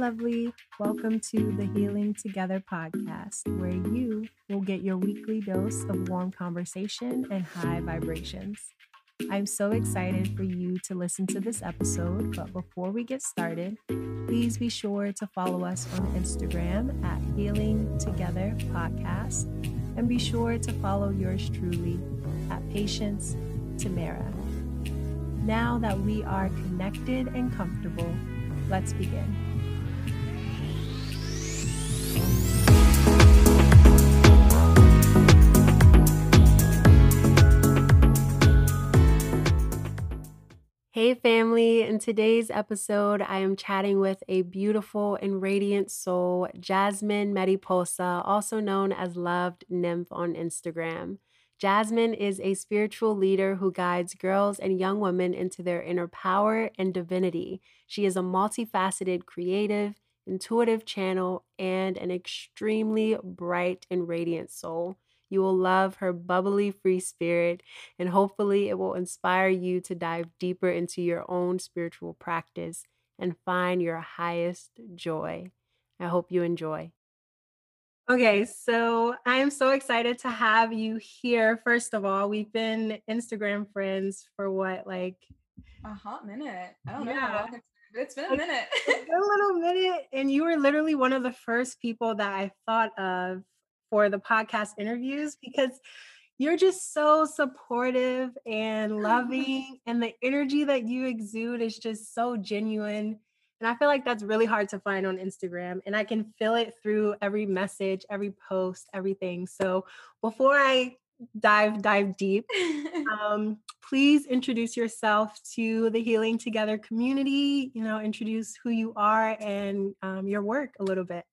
lovely. Welcome to the Healing Together podcast, where you will get your weekly dose of warm conversation and high vibrations. I'm so excited for you to listen to this episode, but before we get started, please be sure to follow us on Instagram at Healing Together Podcast and be sure to follow yours truly at Patience Tamara. Now that we are connected and comfortable, let's begin. Hey, family. In today's episode, I am chatting with a beautiful and radiant soul, Jasmine Mediposa, also known as Loved Nymph on Instagram. Jasmine is a spiritual leader who guides girls and young women into their inner power and divinity. She is a multifaceted, creative, intuitive channel and an extremely bright and radiant soul. You will love her bubbly, free spirit, and hopefully, it will inspire you to dive deeper into your own spiritual practice and find your highest joy. I hope you enjoy. Okay, so I'm so excited to have you here. First of all, we've been Instagram friends for what, like a hot minute? I don't yeah. know how long it's been. It's been a minute. it's been a little minute, and you were literally one of the first people that I thought of for the podcast interviews because you're just so supportive and loving and the energy that you exude is just so genuine and i feel like that's really hard to find on instagram and i can feel it through every message every post everything so before i dive dive deep. Um, please introduce yourself to the healing together community you know introduce who you are and um, your work a little bit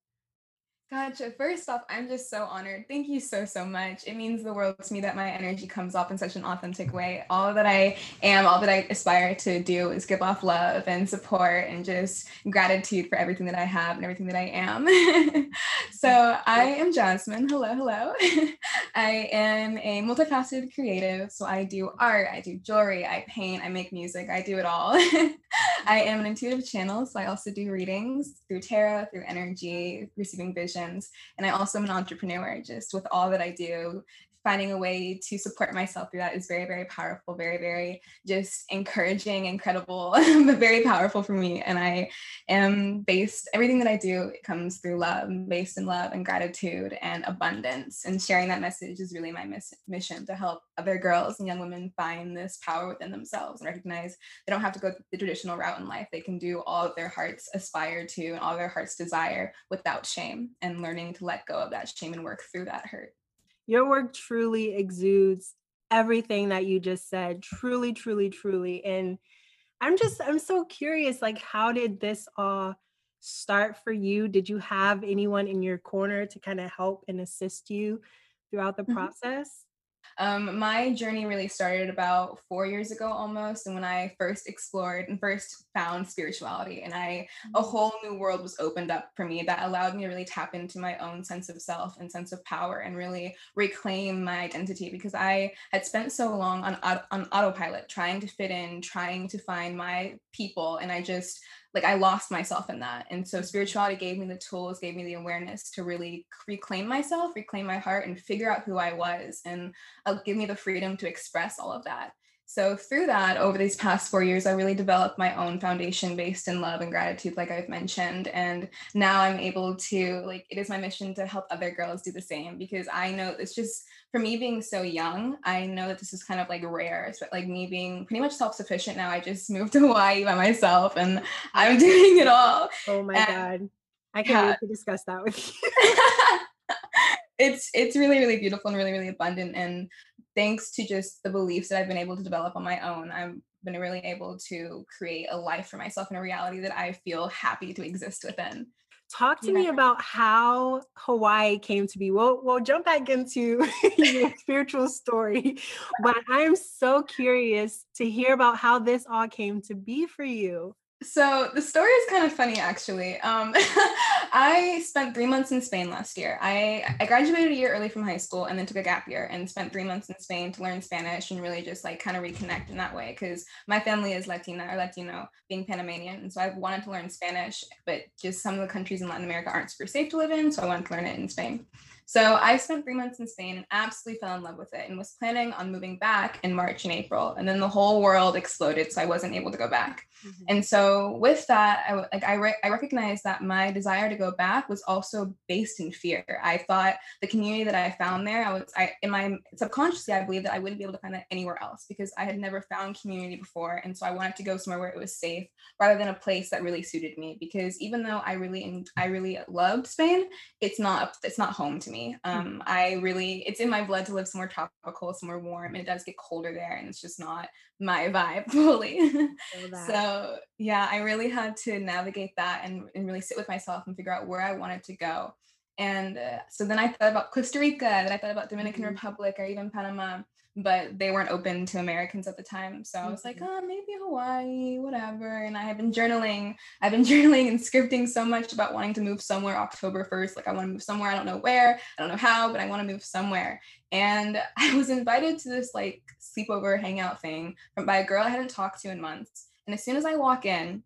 Gotcha. First off, I'm just so honored. Thank you so, so much. It means the world to me that my energy comes off in such an authentic way. All that I am, all that I aspire to do is give off love and support and just gratitude for everything that I have and everything that I am. so, I am Jasmine. Hello, hello. I am a multifaceted creative. So, I do art, I do jewelry, I paint, I make music, I do it all. I am an intuitive channel. So, I also do readings through tarot, through energy, receiving vision and I also am an entrepreneur, just with all that I do, finding a way to support myself through that is very, very powerful, very, very just encouraging, incredible, but very powerful for me. And I am based, everything that I do comes through love, based in love and gratitude and abundance. And sharing that message is really my miss- mission to help other girls and young women find this power within themselves and recognize they don't have to go the traditional route in life. They can do all their hearts aspire to and all their hearts desire without shame and learning to let go of that shame and work through that hurt your work truly exudes everything that you just said truly truly truly and i'm just i'm so curious like how did this all start for you did you have anyone in your corner to kind of help and assist you throughout the mm-hmm. process um, my journey really started about four years ago almost. And when I first explored and first found spirituality, and I, a mm-hmm. whole new world was opened up for me that allowed me to really tap into my own sense of self and sense of power and really reclaim my identity because I had spent so long on, on autopilot trying to fit in, trying to find my people. And I just, like I lost myself in that. And so spirituality gave me the tools, gave me the awareness to really reclaim myself, reclaim my heart, and figure out who I was, and uh, give me the freedom to express all of that. So through that, over these past four years, I really developed my own foundation based in love and gratitude, like I've mentioned. And now I'm able to, like, it is my mission to help other girls do the same because I know it's just for me being so young, I know that this is kind of like rare. But like me being pretty much self-sufficient now, I just moved to Hawaii by myself and I'm doing it all. Oh my and, God. I can't yeah. wait to discuss that with you. it's it's really really beautiful and really really abundant and thanks to just the beliefs that I've been able to develop on my own, I've been really able to create a life for myself and a reality that I feel happy to exist within. Talk to yeah. me about how Hawaii came to be. We'll we'll jump back into your spiritual story, but I'm so curious to hear about how this all came to be for you. So the story is kind of funny, actually. Um, I spent three months in Spain last year. I, I graduated a year early from high school and then took a gap year and spent three months in Spain to learn Spanish and really just like kind of reconnect in that way because my family is Latina or Latino, being Panamanian, and so I've wanted to learn Spanish, but just some of the countries in Latin America aren't super safe to live in, so I wanted to learn it in Spain. So I spent three months in Spain and absolutely fell in love with it and was planning on moving back in March and April. And then the whole world exploded, so I wasn't able to go back. Mm-hmm. And so with that, I like I, re- I recognized that my desire to go back was also based in fear. I thought the community that I found there, I was I in my subconsciously I believed that I wouldn't be able to find that anywhere else because I had never found community before, and so I wanted to go somewhere where it was safe rather than a place that really suited me. Because even though I really I really loved Spain, it's not it's not home to me me. Hmm. Um, I really, it's in my blood to live somewhere tropical, somewhere warm, and it does get colder there, and it's just not my vibe fully. so yeah, I really had to navigate that and, and really sit with myself and figure out where I wanted to go. And uh, so then I thought about Costa Rica, then I thought about Dominican mm-hmm. Republic or even Panama but they weren't open to Americans at the time. So I was like, mm-hmm. oh, maybe Hawaii, whatever. And I have been journaling. I've been journaling and scripting so much about wanting to move somewhere October 1st. Like I want to move somewhere. I don't know where, I don't know how, but I want to move somewhere. And I was invited to this like sleepover hangout thing from by a girl I hadn't talked to in months. And as soon as I walk in,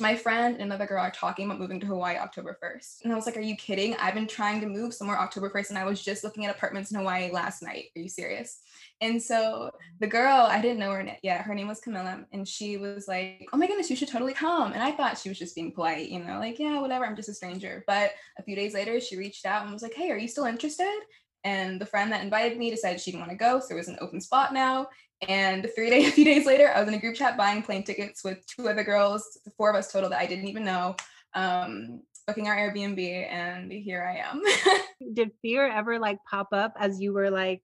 my friend and another girl are talking about moving to Hawaii October 1st. And I was like, Are you kidding? I've been trying to move somewhere October 1st and I was just looking at apartments in Hawaii last night. Are you serious? And so the girl, I didn't know her yet. Her name was Camilla. And she was like, Oh my goodness, you should totally come. And I thought she was just being polite, you know, like, Yeah, whatever, I'm just a stranger. But a few days later, she reached out and was like, Hey, are you still interested? And the friend that invited me decided she didn't want to go. So there was an open spot now. And three days, a few days later, I was in a group chat buying plane tickets with two other girls, four of us total that I didn't even know, um, booking our Airbnb, and here I am. Did fear ever like pop up as you were like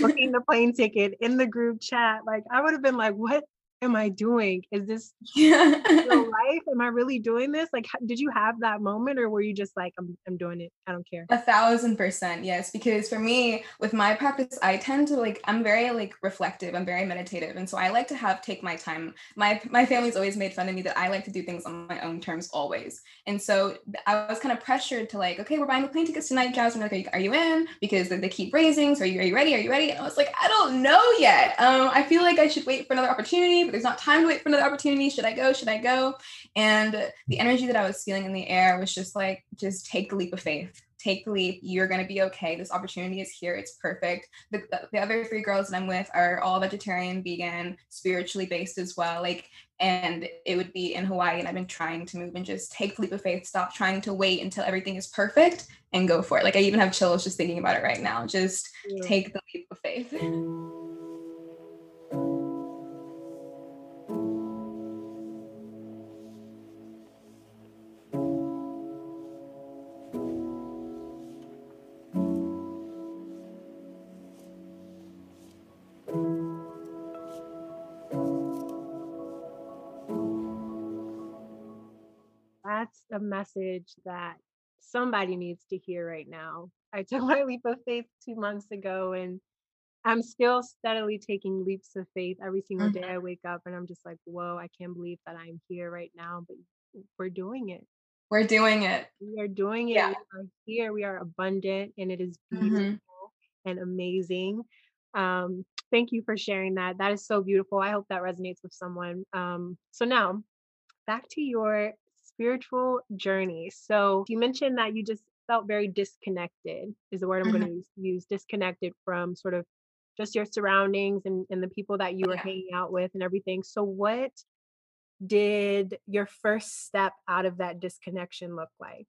booking the plane ticket in the group chat? Like I would have been like, what am I doing? Is this yeah. real life? Am I really doing this? Like, did you have that moment or were you just like, I'm, I'm doing it. I don't care. A thousand percent. Yes. Because for me, with my practice, I tend to like, I'm very like reflective. I'm very meditative. And so I like to have, take my time. My, my family's always made fun of me that I like to do things on my own terms always. And so I was kind of pressured to like, okay, we're buying the plane tickets tonight, Jasmine. Like, are you, are you in? Because they keep raising. So are you, are you ready? Are you ready? And I was like, I don't know yet. Um, I feel like I should wait for another opportunity but there's not time to wait for another opportunity. Should I go? Should I go? And the energy that I was feeling in the air was just like, just take the leap of faith. Take the leap. You're going to be okay. This opportunity is here. It's perfect. The, the, the other three girls that I'm with are all vegetarian, vegan, spiritually based as well. Like, and it would be in Hawaii. And I've been trying to move and just take the leap of faith. Stop trying to wait until everything is perfect and go for it. Like, I even have chills just thinking about it right now. Just yeah. take the leap of faith. a message that somebody needs to hear right now. I took my leap of faith two months ago and I'm still steadily taking leaps of faith every single day mm-hmm. I wake up and I'm just like, whoa, I can't believe that I'm here right now. But we're doing it. We're doing it. We are doing it. Yeah. We are here. We are abundant and it is mm-hmm. beautiful mm-hmm. and amazing. Um, thank you for sharing that. That is so beautiful. I hope that resonates with someone. Um, so now back to your spiritual journey. So you mentioned that you just felt very disconnected, is the word I'm mm-hmm. going to use, use, disconnected from sort of just your surroundings and, and the people that you were yeah. hanging out with and everything. So, what did your first step out of that disconnection look like?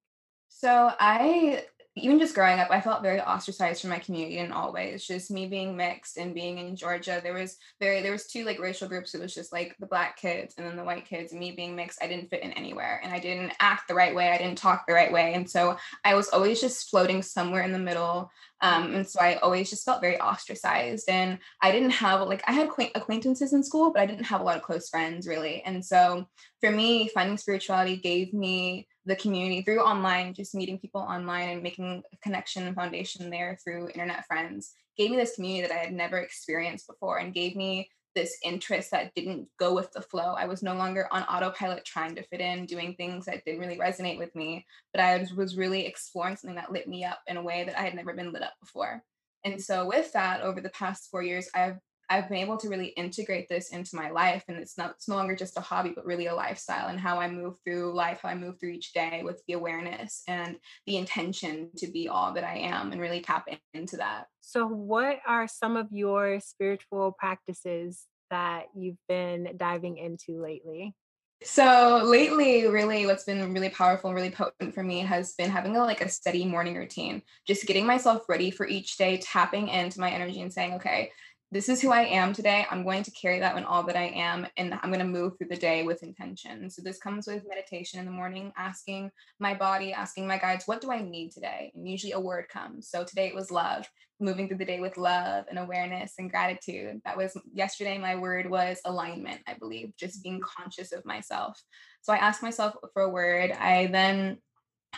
So, I even just growing up, I felt very ostracized from my community in all ways. Just me being mixed and being in Georgia, there was very there was two like racial groups. It was just like the black kids and then the white kids. And me being mixed, I didn't fit in anywhere, and I didn't act the right way. I didn't talk the right way, and so I was always just floating somewhere in the middle. Um, and so I always just felt very ostracized, and I didn't have like I had acquaintances in school, but I didn't have a lot of close friends really. And so for me, finding spirituality gave me the community through online, just meeting people online and making a connection and foundation there through internet friends, gave me this community that I had never experienced before and gave me this interest that didn't go with the flow. I was no longer on autopilot trying to fit in, doing things that didn't really resonate with me, but I was really exploring something that lit me up in a way that I had never been lit up before. And so with that, over the past four years, I've I've been able to really integrate this into my life. And it's not it's no longer just a hobby, but really a lifestyle and how I move through life, how I move through each day with the awareness and the intention to be all that I am and really tap into that. So what are some of your spiritual practices that you've been diving into lately? So lately, really, what's been really powerful, and really potent for me has been having a like a steady morning routine. Just getting myself ready for each day, tapping into my energy and saying, okay, this is who I am today. I'm going to carry that in all that I am, and I'm going to move through the day with intention. So, this comes with meditation in the morning, asking my body, asking my guides, what do I need today? And usually a word comes. So, today it was love, moving through the day with love and awareness and gratitude. That was yesterday, my word was alignment, I believe, just being conscious of myself. So, I asked myself for a word. I then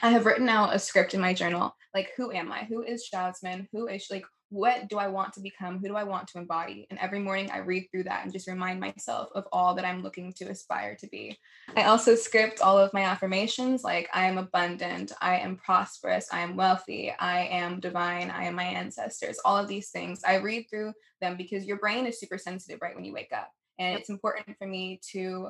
I have written out a script in my journal, like who am I? Who is Jasmine? Who is like what do I want to become? Who do I want to embody? And every morning I read through that and just remind myself of all that I'm looking to aspire to be. I also script all of my affirmations like I am abundant, I am prosperous, I am wealthy, I am divine, I am my ancestors, all of these things. I read through them because your brain is super sensitive right when you wake up. And it's important for me to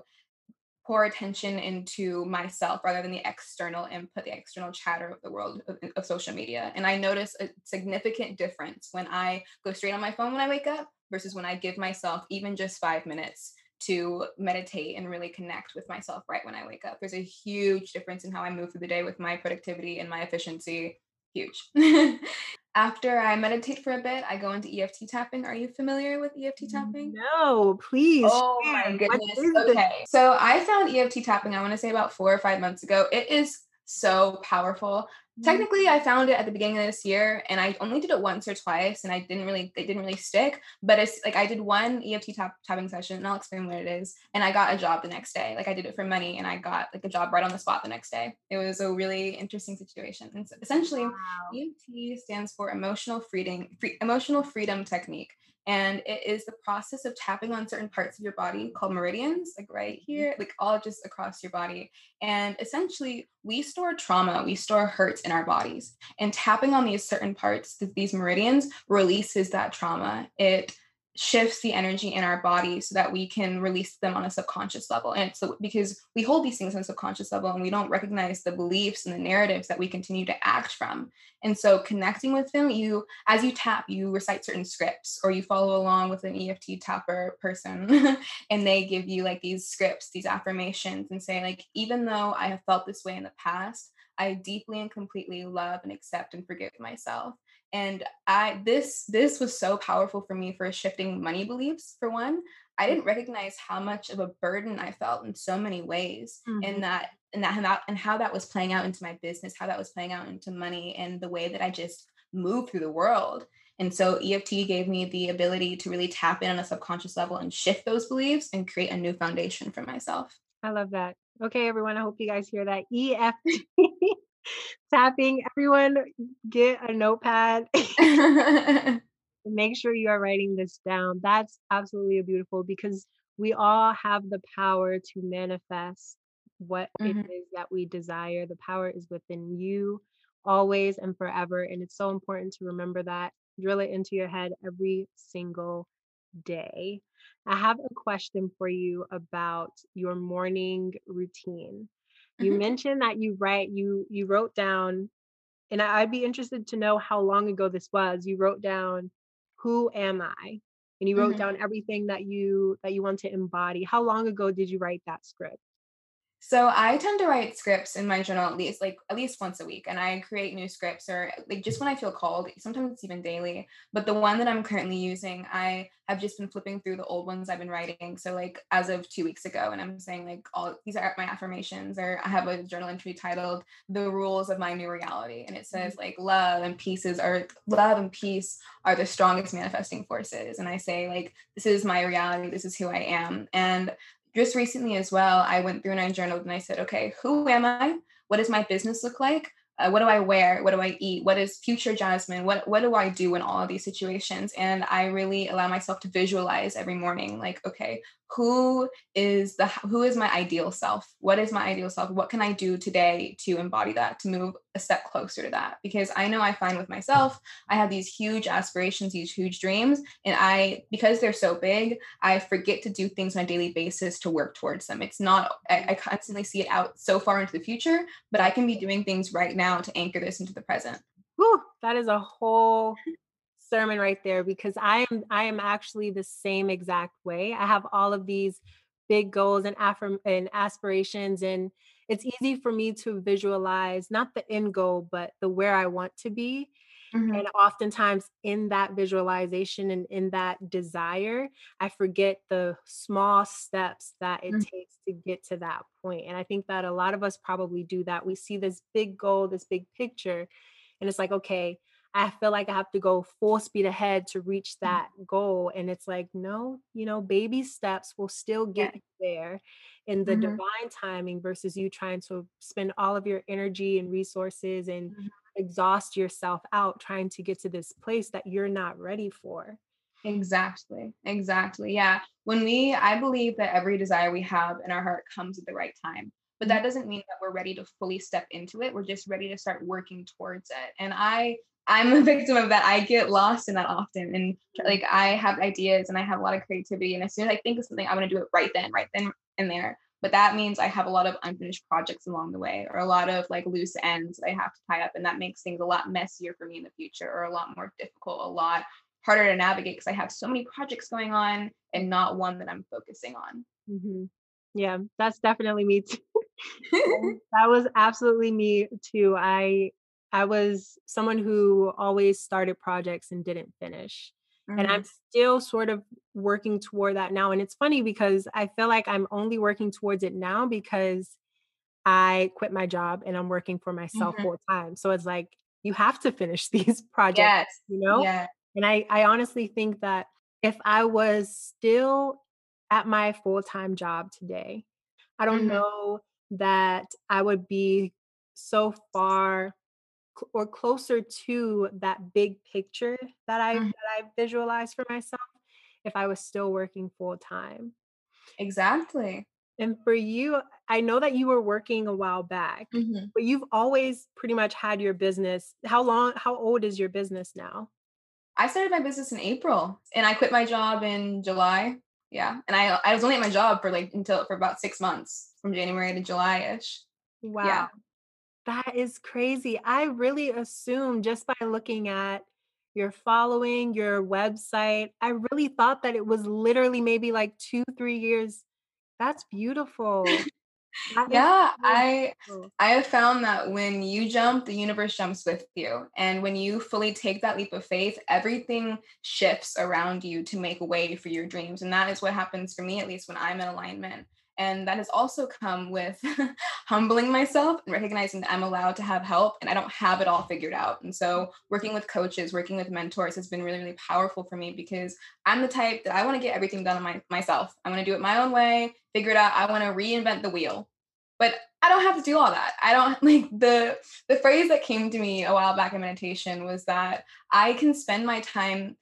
pour attention into myself rather than the external input, the external chatter of the world of, of, social media. And I notice a significant difference when I go straight on my phone when I wake up versus when I give myself even just five minutes to meditate and really connect with myself right when I wake up. There's a huge difference in how I move through the day with my productivity and my efficiency. Huge. After I meditate for a bit, I go into EFT tapping. Are you familiar with EFT tapping? No, please. Oh my goodness. Okay. So I found EFT tapping, I want to say about four or five months ago. It is so powerful. Mm-hmm. Technically, I found it at the beginning of this year and I only did it once or twice and I didn't really, it didn't really stick. But it's like I did one EFT tap, tapping session and I'll explain what it is. And I got a job the next day. Like I did it for money and I got like a job right on the spot the next day. It was a really interesting situation. And so essentially, wow. EFT stands for emotional freedom, free, emotional freedom technique and it is the process of tapping on certain parts of your body called meridians like right mm-hmm. here like all just across your body. And essentially we store trauma we store hurts in our bodies. And tapping on these certain parts these meridians releases that trauma. It shifts the energy in our body so that we can release them on a subconscious level. And so because we hold these things on a subconscious level and we don't recognize the beliefs and the narratives that we continue to act from. And so connecting with them, you as you tap, you recite certain scripts or you follow along with an EFT tapper person and they give you like these scripts, these affirmations and say like even though I have felt this way in the past, I deeply and completely love and accept and forgive myself and i this this was so powerful for me for shifting money beliefs for one i didn't recognize how much of a burden i felt in so many ways mm-hmm. and that and that and, that and how that was playing out into my business how that was playing out into money and the way that i just moved through the world and so EFT gave me the ability to really tap in on a subconscious level and shift those beliefs and create a new foundation for myself. I love that. Okay, everyone, I hope you guys hear that. EFT tapping. Everyone get a notepad. Make sure you are writing this down. That's absolutely beautiful because we all have the power to manifest what mm-hmm. it is that we desire. The power is within you always and forever. And it's so important to remember that. Drill it into your head every single day. I have a question for you about your morning routine you mm-hmm. mentioned that you write you you wrote down and i'd be interested to know how long ago this was you wrote down who am i and you wrote mm-hmm. down everything that you that you want to embody how long ago did you write that script so I tend to write scripts in my journal at least like at least once a week and I create new scripts or like just when I feel called sometimes it's even daily but the one that I'm currently using I have just been flipping through the old ones I've been writing so like as of 2 weeks ago and I'm saying like all these are my affirmations or I have a journal entry titled the rules of my new reality and it says mm-hmm. like love and pieces are love and peace are the strongest manifesting forces and I say like this is my reality this is who I am and just recently as well, I went through and I journaled and I said, okay, who am I? What does my business look like? uh, what do I wear? What do I eat? What is future Jasmine? What what do I do in all of these situations? And I really allow myself to visualize every morning, like, okay, who is the who is my ideal self? What is my ideal self? What can I do today to embody that, to move a step closer to that? Because I know I find with myself, I have these huge aspirations, these huge dreams, and I because they're so big, I forget to do things on a daily basis to work towards them. It's not I, I constantly see it out so far into the future, but I can be doing things right now to anchor this into the present. Whew, that is a whole sermon right there because I am I am actually the same exact way. I have all of these big goals and affirm and aspirations and it's easy for me to visualize not the end goal but the where I want to be. Mm-hmm. And oftentimes in that visualization and in that desire, I forget the small steps that it mm-hmm. takes to get to that point. And I think that a lot of us probably do that. We see this big goal, this big picture, and it's like, okay, I feel like I have to go full speed ahead to reach mm-hmm. that goal. And it's like, no, you know, baby steps will still get yeah. there in the mm-hmm. divine timing versus you trying to spend all of your energy and resources and mm-hmm exhaust yourself out trying to get to this place that you're not ready for. Exactly. Exactly. Yeah. When we, I believe that every desire we have in our heart comes at the right time. But that mm-hmm. doesn't mean that we're ready to fully step into it. We're just ready to start working towards it. And I, I'm a victim of that. I get lost in that often. And like I have ideas and I have a lot of creativity. And as soon as I think of something, I'm going to do it right then, right then and there but that means I have a lot of unfinished projects along the way or a lot of like loose ends that I have to tie up. And that makes things a lot messier for me in the future or a lot more difficult, a lot harder to navigate because I have so many projects going on and not one that I'm focusing on. Mm-hmm. Yeah, that's definitely me too. that was absolutely me too. I I was someone who always started projects and didn't finish. Mm-hmm. And I'm still sort of working toward that now. And it's funny because I feel like I'm only working towards it now because I quit my job and I'm working for myself mm-hmm. full time. So it's like you have to finish these projects, yes. you know? Yeah. And I, I honestly think that if I was still at my full time job today, I don't mm-hmm. know that I would be so far or closer to that big picture that I mm-hmm. that I visualized for myself if I was still working full time. Exactly. And for you, I know that you were working a while back, mm-hmm. but you've always pretty much had your business. How long, how old is your business now? I started my business in April and I quit my job in July. Yeah. And I I was only at my job for like until for about six months from January to July-ish. Wow. Yeah. That is crazy. I really assumed just by looking at your following, your website, I really thought that it was literally maybe like two, three years. That's beautiful. That yeah, I I have found that when you jump, the universe jumps with you. And when you fully take that leap of faith, everything shifts around you to make way for your dreams. And that is what happens for me, at least when I'm in alignment. And that has also come with humbling myself and recognizing that I'm allowed to have help and I don't have it all figured out. And so, working with coaches, working with mentors has been really, really powerful for me because I'm the type that I want to get everything done on my, myself. I want to do it my own way, figure it out. I want to reinvent the wheel. But I don't have to do all that. I don't like the the phrase that came to me a while back in meditation was that I can spend my time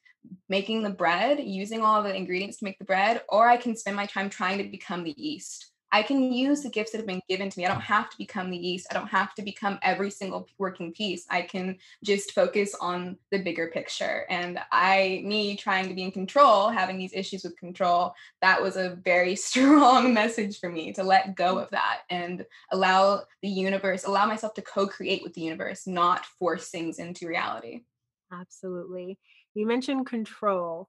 making the bread, using all the ingredients to make the bread, or I can spend my time trying to become the yeast. I can use the gifts that have been given to me. I don't have to become the yeast. I don't have to become every single working piece. I can just focus on the bigger picture. And I, me trying to be in control, having these issues with control, that was a very strong message for me to let go of that and allow the universe, allow myself to co create with the universe, not force things into reality. Absolutely. You mentioned control.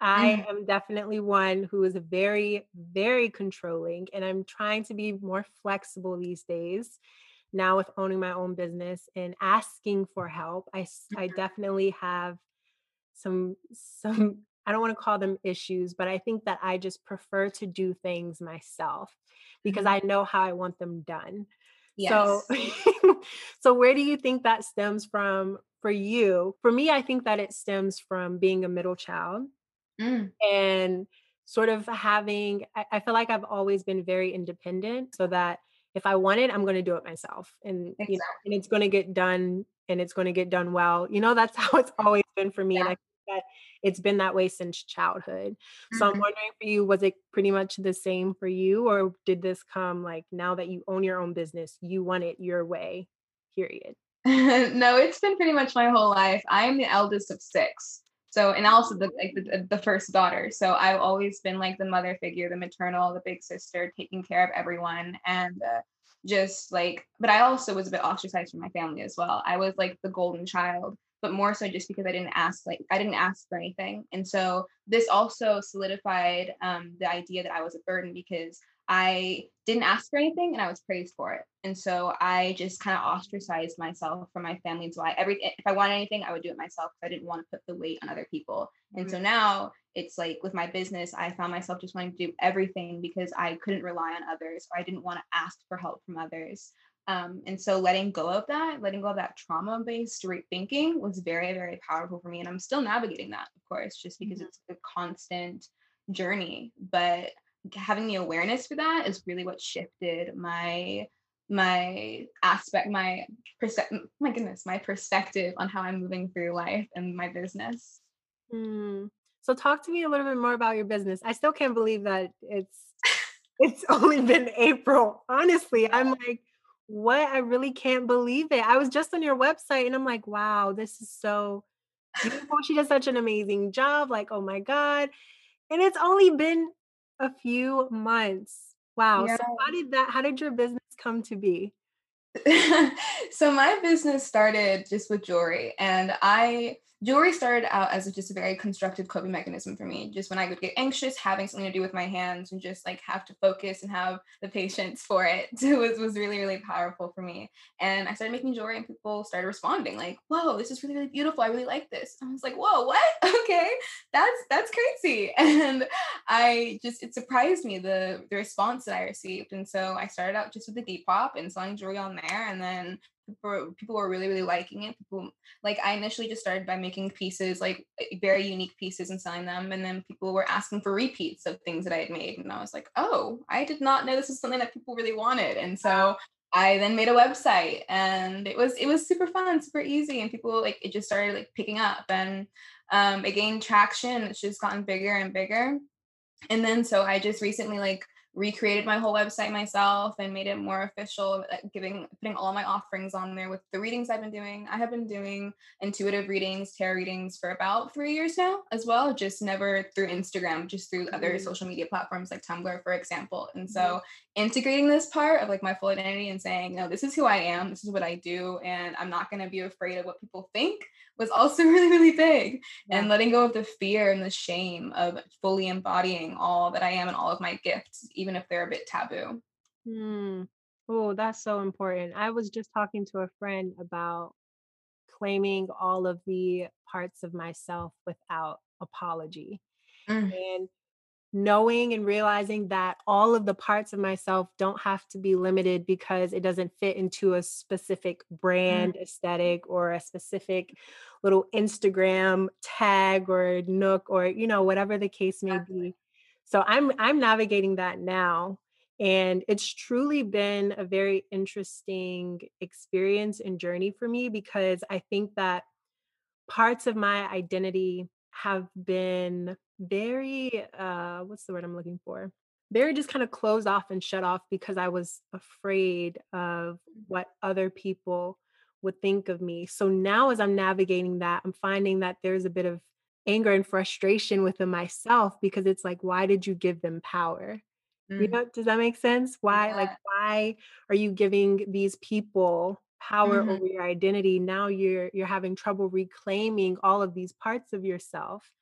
I mm. am definitely one who is very, very controlling, and I'm trying to be more flexible these days. Now, with owning my own business and asking for help, I, I mm-hmm. definitely have some, some, I don't want to call them issues, but I think that I just prefer to do things myself because mm-hmm. I know how I want them done. Yes. So, so where do you think that stems from for you, for me, I think that it stems from being a middle child mm. and sort of having, I, I feel like I've always been very independent so that if I want it, I'm going to do it myself. And you know, and it's going to get done and it's going to get done well. You know, that's how it's always been for me. And I think that it's been that way since childhood. So I'm Mhm. wondering for you, was it pretty much the same for you? Or did this come like now that you own your own business, you want it your way, period? No, it's been pretty much my whole life. I am the eldest of 6. So and also the like, the the the first daughter. So I've always been, like, the mother figure, the maternal, the big sister, taking care of everyone, and, uh, just, like but I also was a bit ostracized from my family as well. I was, like, the golden child, but more so just because I didn't ask, like I didn't ask for anything, and so this also solidified, um, the idea that I was a burden because I didn't ask for anything and I was praised for it. And so I just kind of ostracized myself from my family. So I every if I wanted anything, I would do it myself. 'cause I didn't want to put the weight on other people. And Mm, so now it's like with my business, I found myself just wanting to do everything because I couldn't rely on others or I didn't want to ask for help from others. Um, and so letting go of that, letting go of that trauma based thinking was very, very powerful for me. And I'm still navigating that, of course, just because mhm, it's a constant journey. But having the awareness for that is really what shifted my my aspect my perspective my goodness my perspective on how i'm moving through life and my business mm. So talk to me a little bit more about your business. I still can't believe that it's it's only been April. Honestly, I'm like, what? I really can't believe it. I was just on your website and I'm like, wow, this is so beautiful. She does such an amazing job. Like, oh my God. And it's only been a few months. Wow. yeah So how did that how did your business come to be? so my business started just with jewelry and i jewelry started out as just a very constructive coping mechanism for me just when i would get anxious having something to do with my hands and just like have to focus and have the patience for it was, was really really powerful for me. And i started making jewelry and people started responding like whoa this is really really beautiful i really like this. I was like whoa what? Okay that's that's crazy. And I just it surprised me the the response that I received, and so I started out just with the Depop and selling jewelry on there, and then people were, really really liking it. People like I initially just started by making pieces like very unique pieces and selling them, and then people were asking for repeats of things that I had made, and I was like, oh, I did not know this was something that people really wanted, and so. I then made a website and it was it was super fun, super easy, and people like it just started like picking up and um, it gained traction. It's just gotten bigger and bigger and then so I just recently like recreated my whole website myself and made it more official, giving putting all my offerings on there with the readings I've been doing. I have been doing intuitive readings, tarot readings for about three years now as well, just never through Instagram, just through other Mhm, social media platforms like Tumblr, for example. And so integrating this part of like my full identity and saying, no, this is who I am, this is what I do, and I'm not gonna be afraid of what people think was also really, really big Yeah. and letting go of the fear and the shame of fully embodying all that I am and all of my gifts, even if they're a bit taboo. Mm. Oh, that's so important. I was just talking to a friend about claiming all of the parts of myself without apology. Mm, And knowing and realizing that all of the parts of myself don't have to be limited because it doesn't fit into a specific mm, brand aesthetic or a specific little Instagram tag or nook or you know whatever the case may be. So I'm I'm navigating that now and it's truly been a very interesting experience and journey for me because I think that parts of my identity have been very uh what's the word I'm looking for? Very just kind of closed off and shut off because I was afraid of what other people would think of me. So now as I'm navigating that, I'm finding that there's a bit of anger and frustration within myself because it's like why did you give them power? You Mm, know, does that make sense? Why like, why are you giving these people power Mhm, over your identity? Now you're you're having trouble reclaiming all of these parts of yourself.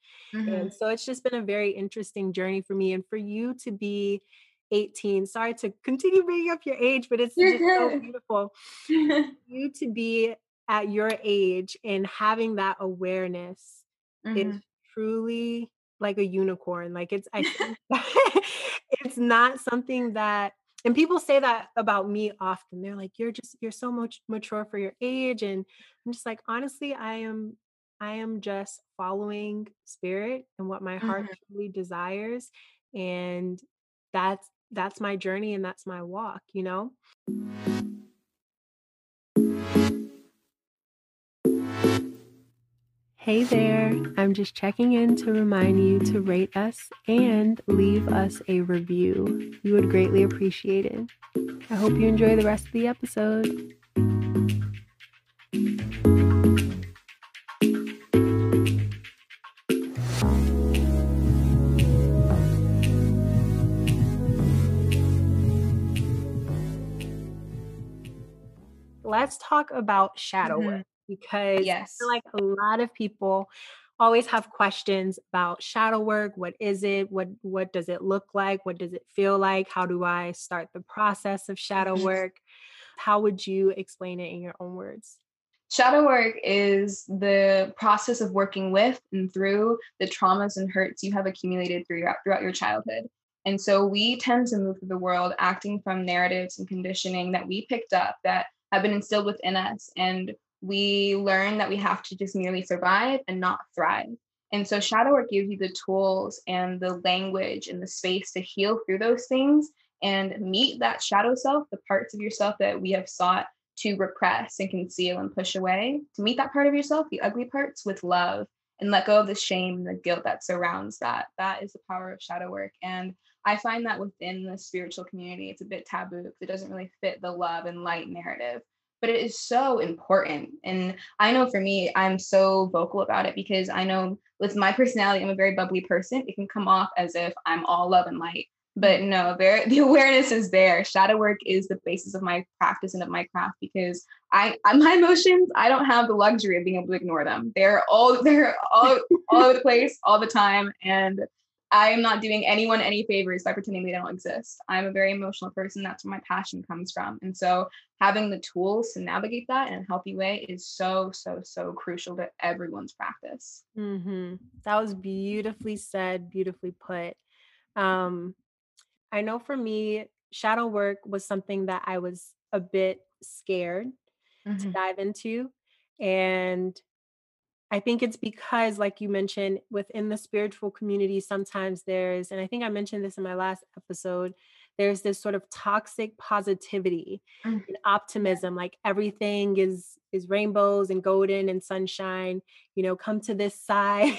And mhm. so it's just been a very interesting journey for me and for you to be 18. Sorry to continue bringing up your age, but it's just so beautiful. You to be at your age and having that awareness is Mhm, truly like a unicorn. Like it's I it's not something that and people say that about me often. They're like, "You're just you're so much mature for your age." And I'm just like, honestly, I am I am just following spirit and what my heart mhm. truly desires. And that's that's my journey and that's my walk, you know? Hey there, I'm just checking in to remind you to rate us and leave us a review. We would greatly appreciate it. I hope you enjoy the rest of the episode. Let's talk about mm-hmm. shadow work because I feel like a lot of people always have questions about shadow work. What is it? What what does it look like? What does it feel like? How do I start the process of shadow Mhm. work? How would you explain it in your own words? Shadow work is the process of working with and through the traumas and hurts you have accumulated throughout throughout your childhood. And so we tend to move through the world acting from narratives and conditioning that we picked up that have been instilled within us. And we learn that we have to just merely survive and not thrive. And so shadow work gives you the tools and the language and the space to heal through those things and meet that shadow self, the parts of yourself that we have sought to repress and conceal and push away, to meet that part of yourself, the ugly parts, with love and let go of the shame and the guilt that surrounds that. That is the power of shadow work. And I find that within the spiritual community, it's a bit taboo because it doesn't really fit the love and light narrative. But it is so important. And I know for me, I'm so vocal about it because I know with my personality, I'm a very bubbly person. It can come off as if I'm all love and light but no there the awareness is there shadow work is the basis of my practice and of my craft because i my emotions i don't have the luxury of being able to ignore them they're all they're all all over the place all the time and i'm not doing anyone any favors by pretending they don't exist i'm a very emotional person that's where my passion comes from and so having the tools to navigate that in a healthy way is so so so crucial to everyone's practice Mm-hmm. That was beautifully said, beautifully put. Um, I know for me, shadow work was something that I was a bit scared to Mhm, dive into. And I think it's because, like you mentioned, within the spiritual community, sometimes there's, and I think I mentioned this in my last episode, there's this sort of toxic positivity mm, and optimism, like everything is is rainbows and golden and sunshine. You know, come to this side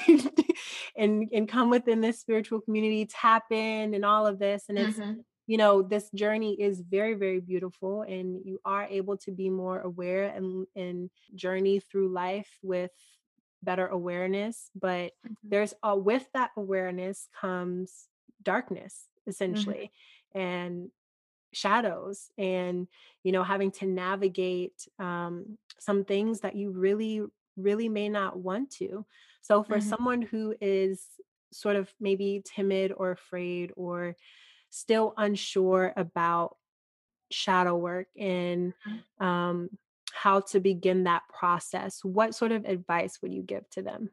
and and come within this spiritual community, tap in and all of this. And it's mhm, you know this journey is very very beautiful and you are able to be more aware and and journey through life with better awareness but mhm, there's uh, with that awareness comes darkness mhm, essentially and shadows and you know having to navigate um, some things that you really really may not want to. So for mhm, someone who is sort of maybe timid or afraid or still unsure about shadow work and mhm. um, how to begin that process, what sort of advice would you give to them?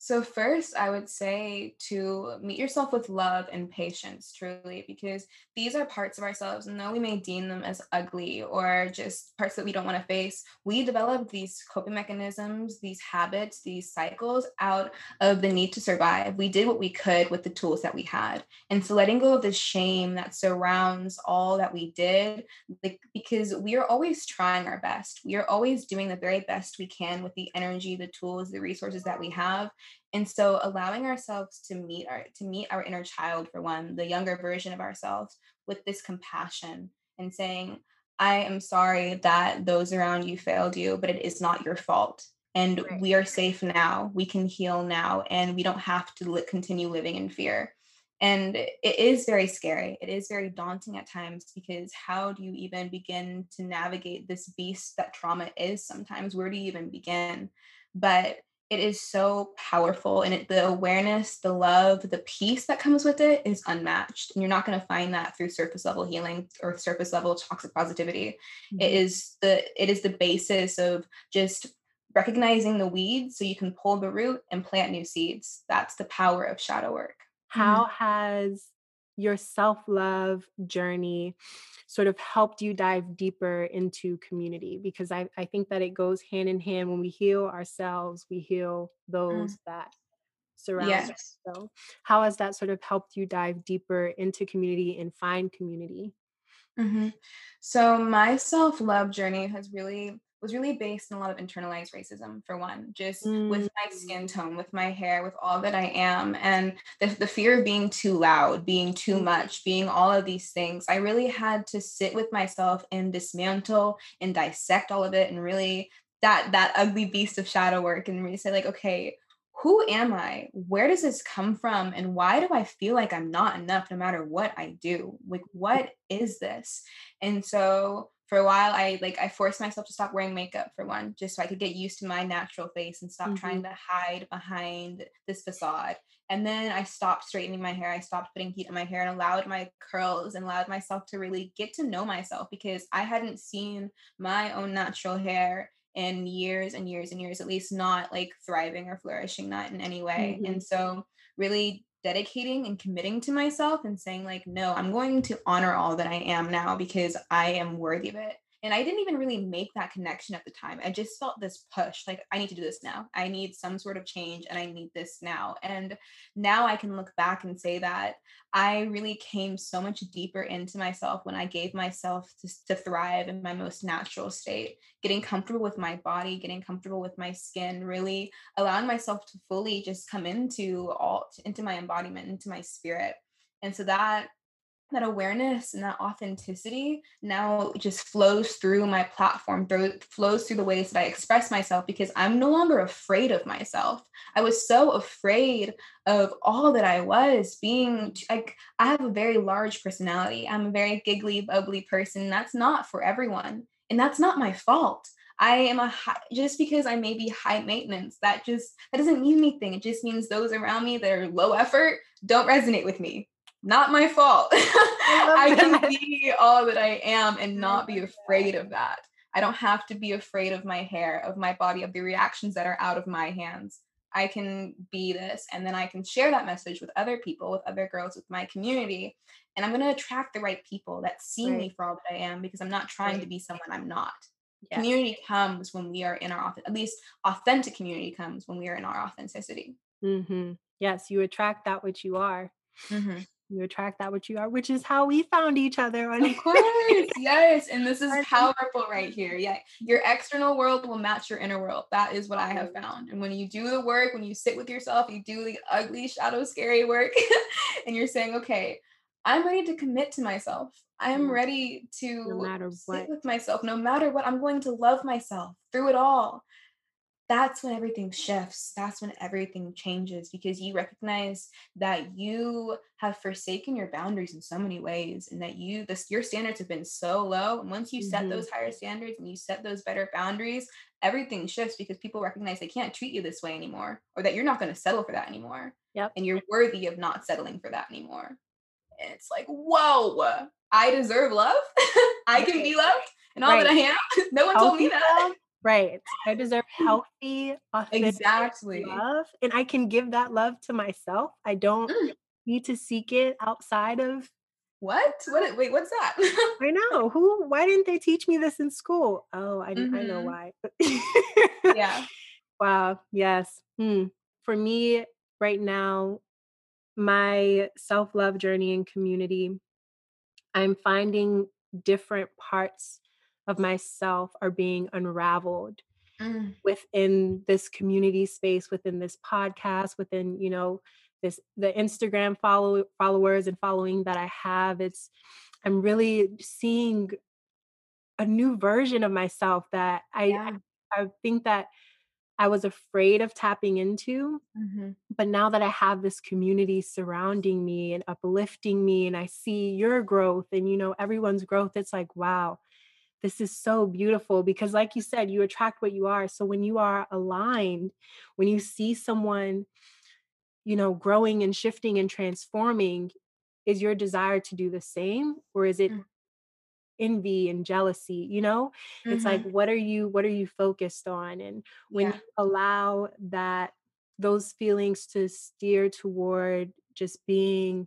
So, first, I would say to meet yourself with love and patience, truly, because these are parts of ourselves. And though we may deem them as ugly or just parts that we don't want to face, we develop these coping mechanisms, these habits, these cycles out of the need to survive. We did what we could with the tools that we had. And so, letting go of the shame that surrounds all that we did, like, because we are always trying our best, we are always doing the very best we can with the energy, the tools, the resources that we have and so allowing ourselves to meet our to meet our inner child for one the younger version of ourselves with this compassion and saying i am sorry that those around you failed you but it is not your fault. And Right. we are safe now. We can heal now and we don't have to li- continue living in fear. And it is very scary. It is very daunting at times because how do you even begin to navigate this beast that trauma is sometimes? Where do you even begin? But it is so powerful and it, the awareness the love the peace that comes with it is unmatched and you're not going to find that through surface level healing or surface level toxic positivity. It Mhm. is the it is the basis of just recognizing the weeds so you can pull the root and plant new seeds. That's the power of shadow work. How has your self love journey sort of helped you dive deeper into community? Because I, I think that it goes hand in hand when we heal ourselves, we heal Mhm. those that surround us. So, how has that sort of helped you dive deeper into community and find community? Mm-hmm. So my self love journey has really was really based on a lot of internalized racism for one just mm. with my skin mm. tone with my hair with all that i am and the, the fear of being too loud being too much being all of these things i really had to sit with myself and dismantle and dissect all of it and really that that ugly beast of shadow work and really say like okay who am I? Where does this come from? And why do I feel like I'm not enough no matter what I do? Like, what is this? And so for a while, I like, I forced myself to stop wearing makeup for one, just so I could get used to my natural face and stop mm-hmm. trying to hide behind this facade. And then I stopped straightening my hair. I stopped putting heat in my hair and allowed my curls and allowed myself to really get to know myself because I hadn't seen my own natural hair in years and years and years, at least not like thriving or flourishing, not in any way. Mm-hmm. And so, really dedicating and committing to myself and saying, like, no, I'm going to honor all that I am now because I am worthy of it. And I didn't even really make that connection at the time. I just felt this push like, I need to do this now. I need some sort of change and I need this now. And now I can look back and say that I really came so much deeper into myself when I gave myself to, to thrive in my most natural state, getting comfortable with my body, getting comfortable with my skin, really allowing myself to fully just come into all into my embodiment, into my spirit. And so that that awareness and that authenticity now just flows through my platform through flows through the ways that i express myself because i'm no longer afraid of myself. I was so afraid of all that i was being like i have a very large personality. I'm a very giggly bubbly person. That's not for everyone and that's not my fault. I am a high, just because I may be high maintenance, that just that doesn't mean anything. It just means those around me that are low effort don't resonate with me not my fault. I, I can be all that I am and not be afraid of that. I don't have to be afraid of my hair, of my body, of the reactions that are out of my hands. I can be this and then I can share that message with other people, with other girls, with my community. And I'm going to attract the right people that see right. me for all that I am because I'm not trying right. to be someone I'm not. Yes. Community comes when we are in our, at least authentic community comes when we are in our authenticity. Mm-hmm. Yes, you attract that which you are. Mm-hmm you attract that which you are, which is how we found each other. Of course, yes. And this is powerful right here. Yeah. Your external world will match your inner world. That is what I have found. And when you do the work, when you sit with yourself, you do the ugly, shadow, scary work, and you're saying, okay, I'm ready to commit to myself. I am ready to no sit with myself. No matter what, I'm going to love myself through it all that's when everything shifts. That's when everything changes because you recognize that you have forsaken your boundaries in so many ways and that you this your standards have been so low. And once you mm-hmm. set those higher standards and you set those better boundaries, everything shifts because people recognize they can't treat you this way anymore or that you're not going to settle for that anymore. Yep. And you're worthy of not settling for that anymore. And it's like, whoa, I deserve love. I can be loved and all right. that I am. No one told me that. Right. I deserve healthy, authentic exactly love. And I can give that love to myself. I don't mm. need to seek it outside of what? What wait, what's that? I know. Who why didn't they teach me this in school? Oh, I mm-hmm. I know mm-hmm. why. yeah. Wow. Yes. Hmm. For me right now, my self-love journey and community, I'm finding different parts of myself are being unraveled mm. within this community space within this podcast within you know this the instagram follow followers and following that i have it's i'm really seeing a new version of myself that i yeah. I, I, think that i was afraid of tapping into mm-hmm. but now that i have this community surrounding me and uplifting me and i see your growth and you know everyone's growth it's like wow this is so beautiful because like you said you attract what you are so when you are aligned when you see someone you know growing and shifting and transforming is your desire to do the same or is it mm. envy and jealousy you know mm-hmm. it's like what are you what are you focused on and when yeah. you allow that those feelings to steer toward just being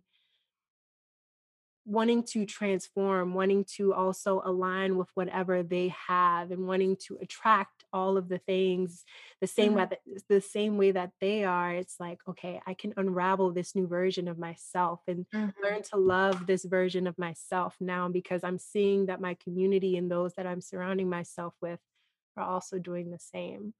wanting to transform, wanting to also align with whatever they have, and wanting to attract all of the things the same way Mhm. that, the same way that they are it's like okay i can unravel this new version of myself and Mhm. learn to love this version of myself now because i'm seeing that my community and those that i'm surrounding myself with are also doing the same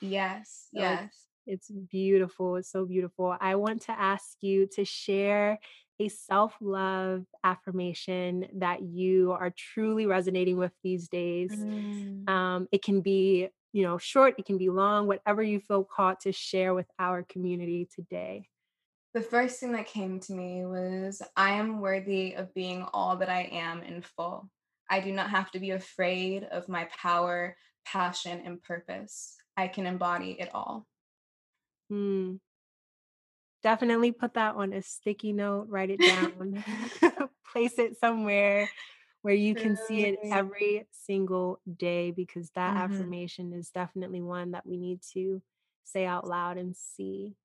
Yes, so it's yes. it's beautiful. It's so beautiful. I want to ask you to share a self-love affirmation that you are truly resonating with these days. Mm. Um, it can be, you know, short, it can be long, whatever you feel called to share with our community today. The first thing that came to me was I am worthy of being all that I am in full. I do not have to be afraid of my power, passion, and purpose. I can embody it all. Hmm. Definitely put that on a sticky note, write it down, place it somewhere where you can see it every single day because that Mhm. affirmation is definitely one that we need to say out loud and see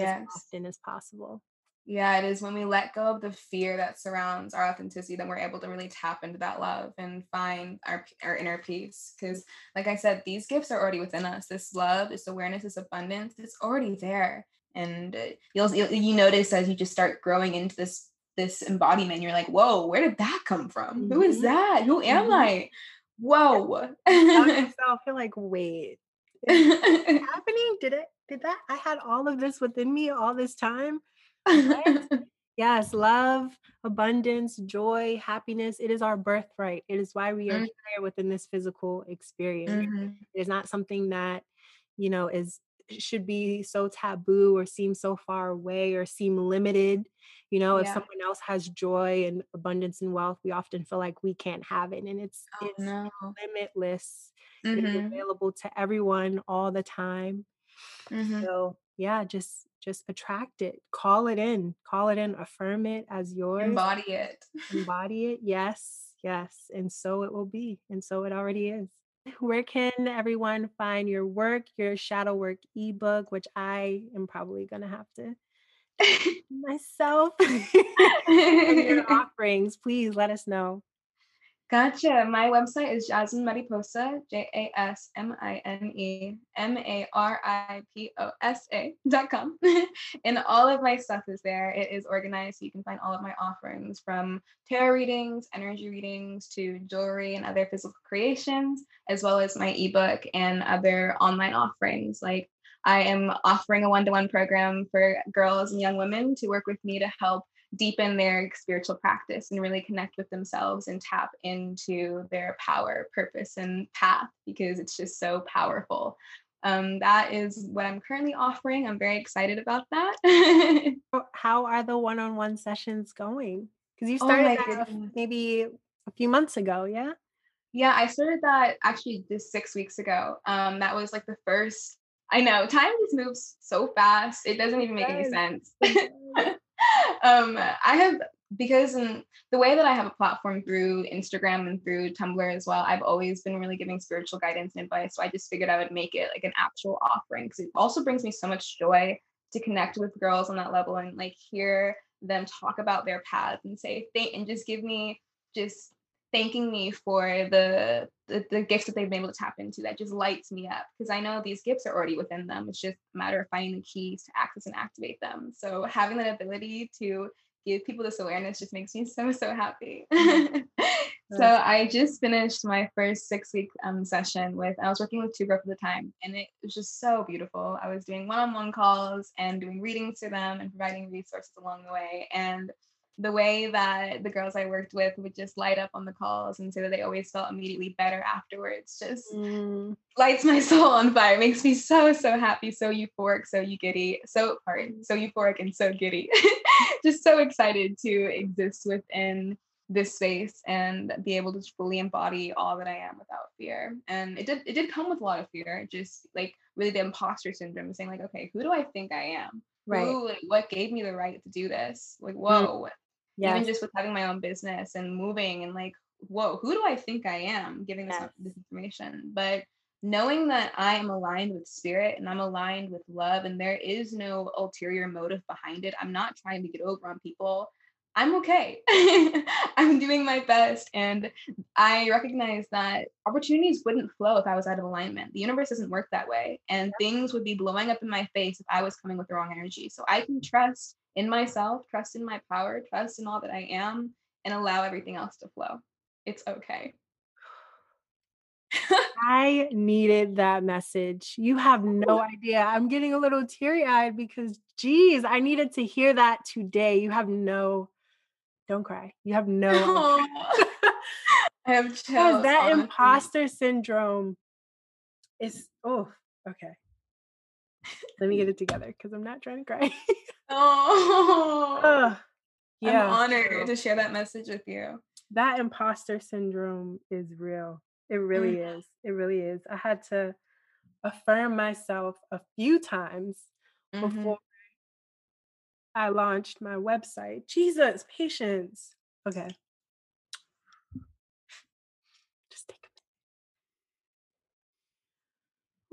as often as possible. Yeah, it is when we let go of the fear that surrounds our authenticity, then we're able to really tap into that love and find our our inner peace. Because, like I said, these gifts are already within us. This love, this awareness, this abundance, it's already there. And uh, you'll, you'll you notice as you just start growing into this this embodiment, you're like, whoa, where did that come from? Who is Mhm, that? Who am mhm. I? Whoa. yourself, you're like, "Wait, is happening? Did it did that I had all of this within me all this time? What?" Yes, love, abundance, joy, happiness, it is our birthright. It is why we are Mm, here within this physical experience. mhm. It is not something that, you know, is should be so taboo or seem so far away or seem limited. You know, if someone else has joy and abundance and wealth, we often feel like we can't have it. And it's Oh it's no. limitless. It is Mhm. available to everyone all the time. Mhm. So, yeah, just just attract it. Call it in. Call it in. Affirm it as yours. Embody it. Embody it. Yes. Yes. And so it will be. And so it already is. Where can everyone find your work, your shadow work ebook, which I am probably going to have to myself and your offerings? Please let us know. Gotcha. My website is Jasmine Mariposa, J A S M I N E M A R I P O S A dot com. and all of my stuff is there. It is organized so you can find all of my offerings from tarot readings, energy readings to jewelry and other physical creations, as well as my ebook and other online offerings. Like I am offering a one to one program for girls and young women to work with me to help deepen their spiritual practice and really connect with themselves and tap into their power, purpose, and path because it's just so powerful. Um, that is what I'm currently offering. I'm very excited about that. How are the one-on-one sessions going? Because you oh started my that a f- goodness. maybe a few months ago, yeah? Yeah, I started that actually just six weeks ago. Um, that was like the first. I know time just moves so fast. It doesn't even make any sense. Um, I have because in the way that I have a platform through Instagram and through Tumblr as well, I've always been really giving spiritual guidance and advice. So I just figured I would make it like an actual offering because it also brings me so much joy to connect with girls on that level and like hear them talk about their paths and say thank and just give me just thanking me for the, the the gifts that they've been able to tap into that just lights me up because I know these gifts are already within them. It's just a matter of finding the keys to access and activate them. So having that ability to give people this awareness just makes me so so happy. so I just finished my first six week um, session with I was working with two girls at the time and it was just so beautiful. I was doing one-on-one calls and doing readings to them and providing resources along the way and the way that the girls I worked with would just light up on the calls and say that they always felt immediately better afterwards just Mm, lights my soul on fire. It makes me so, so happy, so euphoric, so you giddy, so pardon, so euphoric and so giddy. Just so excited to exist within this space and be able to fully embody all that I am without fear. And it did it did come with a lot of fear, just like really the imposter syndrome, saying like, okay, who do I think I am? Right. Who like, what gave me the right to do this? Like, Mm, whoa, even just with having my own business and moving and like whoa who do i think i am giving this, Yes. this information but knowing that i am aligned with spirit and i'm aligned with love and there is no ulterior motive behind it i'm not trying to get over on people I'm okay. I'm doing my best. And I recognize that opportunities wouldn't flow if I was out of alignment. The universe doesn't work that way. And things would be blowing up in my face if I was coming with the wrong energy. So I can trust in myself, trust in my power, trust in all that I am, and allow everything else to flow. It's okay. I needed that message. You have no idea. I'm getting a little teary eyed because, geez, I needed to hear that today. You have no don't cry. You have no I have chills. that honestly. imposter syndrome is oh, okay. Let me get it together because I'm not trying to cry. oh, yeah. I'm honored to share that message with you. That imposter syndrome is real. It really mm. is. It really is. I had to affirm myself a few times mm-hmm. before I launched my website. Jesus, patience. Okay. Just take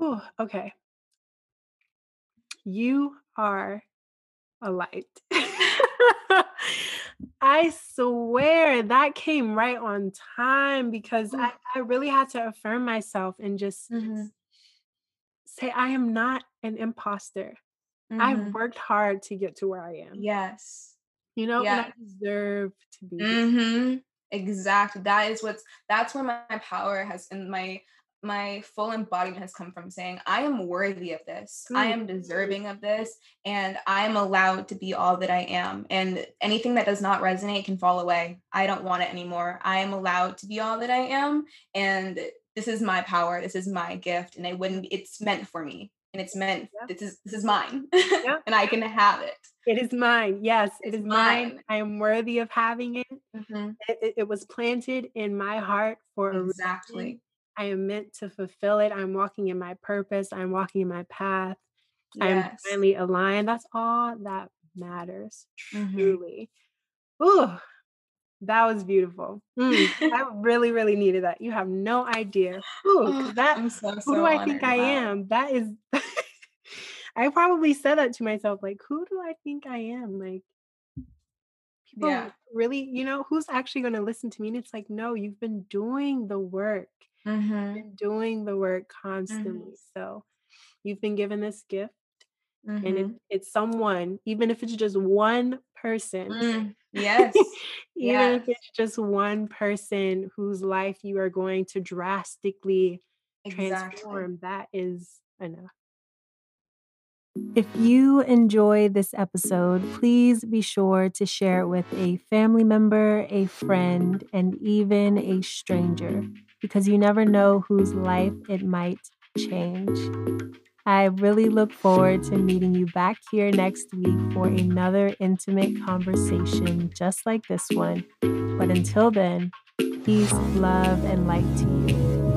a minute. Oh, okay. You are a light. I swear that came right on time because I, I really had to affirm myself and just mm-hmm. say, I am not an imposter. Mm-hmm. I've worked hard to get to where I am. Yes. You know, yeah. I deserve to be. Mm-hmm. Exactly. That is what's that's where my power has and my my full embodiment has come from saying i am worthy of this mm. i am deserving of this and i am allowed to be all that i am and anything that does not resonate can fall away i don't want it anymore i am allowed to be all that i am and this is my power this is my gift and it wouldn't it's meant for me and it's meant this is this is mine and i can have it it is mine yes it's it is mine. mine. i am worthy of having it. Mm-hmm. it, it was planted in my heart for exactly I am meant to fulfill it. I'm walking in my purpose. I'm walking in my path. Yes. I'm finally aligned. That's all that matters, mm-hmm. truly. Ooh, that was beautiful. Mm, I really, really needed that. You have no idea. Ooh, that so, so who do I think I am? That is I probably said that to myself, like, who do I think I am? Like people yeah. really, you know, who's actually gonna listen to me? And it's like, no, you've been doing the work. Mm-hmm. Been doing the work constantly. Mm-hmm. So you've been given this gift. Mm-hmm. And it, mm-hmm. it's someone, even if it's just one person. Yes. even yes. if it's just one person whose life you are going to drastically exactly. transform, that is enough. If you enjoy this episode, please be sure to share it with a family member, a friend, and even a stranger because you never know whose life it might change. I really look forward to meeting you back here next week for another intimate conversation just like this one. But until then, peace, love, and light to you.